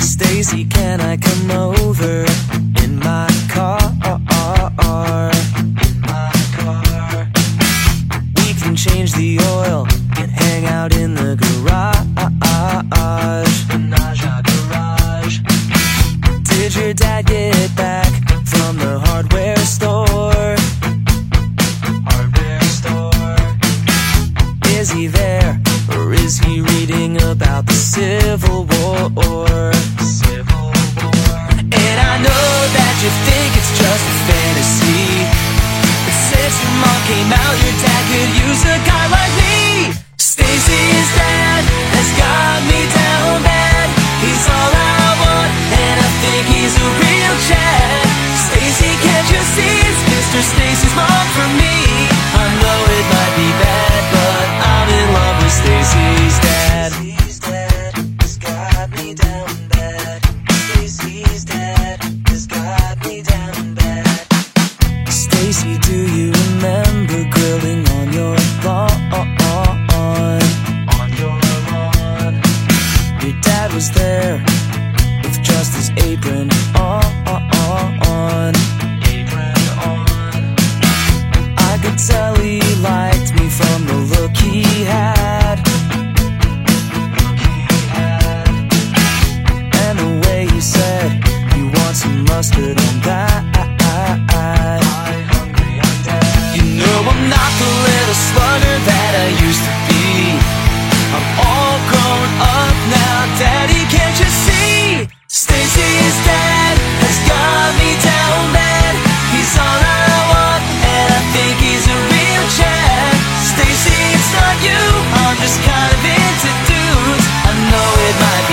Stacy, can I come over in my car? In my car. We can change the oil and hang out in the garage. There or is he reading about the Civil War? Civil War. And I know that you think it's just a fantasy. But since your mom came out, your dad could use a guy like me. Stacy's dad has got me down bad. He's all I want, and I think he's a real Chad. Stacy, can't you see it's Mr. Stacy's apron on. Apron on. I could tell he liked me from the look he had. And the way he said, You want some mustard on that? You know I'm not the little slugger that I used to be. I'm all grown up now, Daddy. Can't you see? Stay there's carving to do. I know it might.